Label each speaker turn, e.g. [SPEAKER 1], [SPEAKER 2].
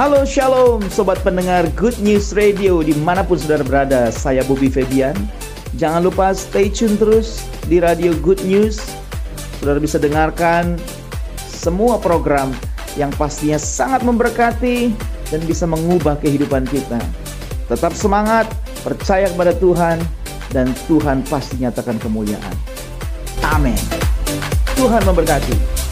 [SPEAKER 1] Halo Shalom Sobat pendengar Good News Radio di mana pun saudara berada Saya Bobby Febian Jangan lupa stay tune terus di Radio Good News Saudara bisa dengarkan semua program yang pastinya sangat memberkati dan bisa mengubah kehidupan kita. Tetap semangat, percaya kepada Tuhan, dan Tuhan pasti nyatakan kemuliaan. Amin. Tuhan memberkati.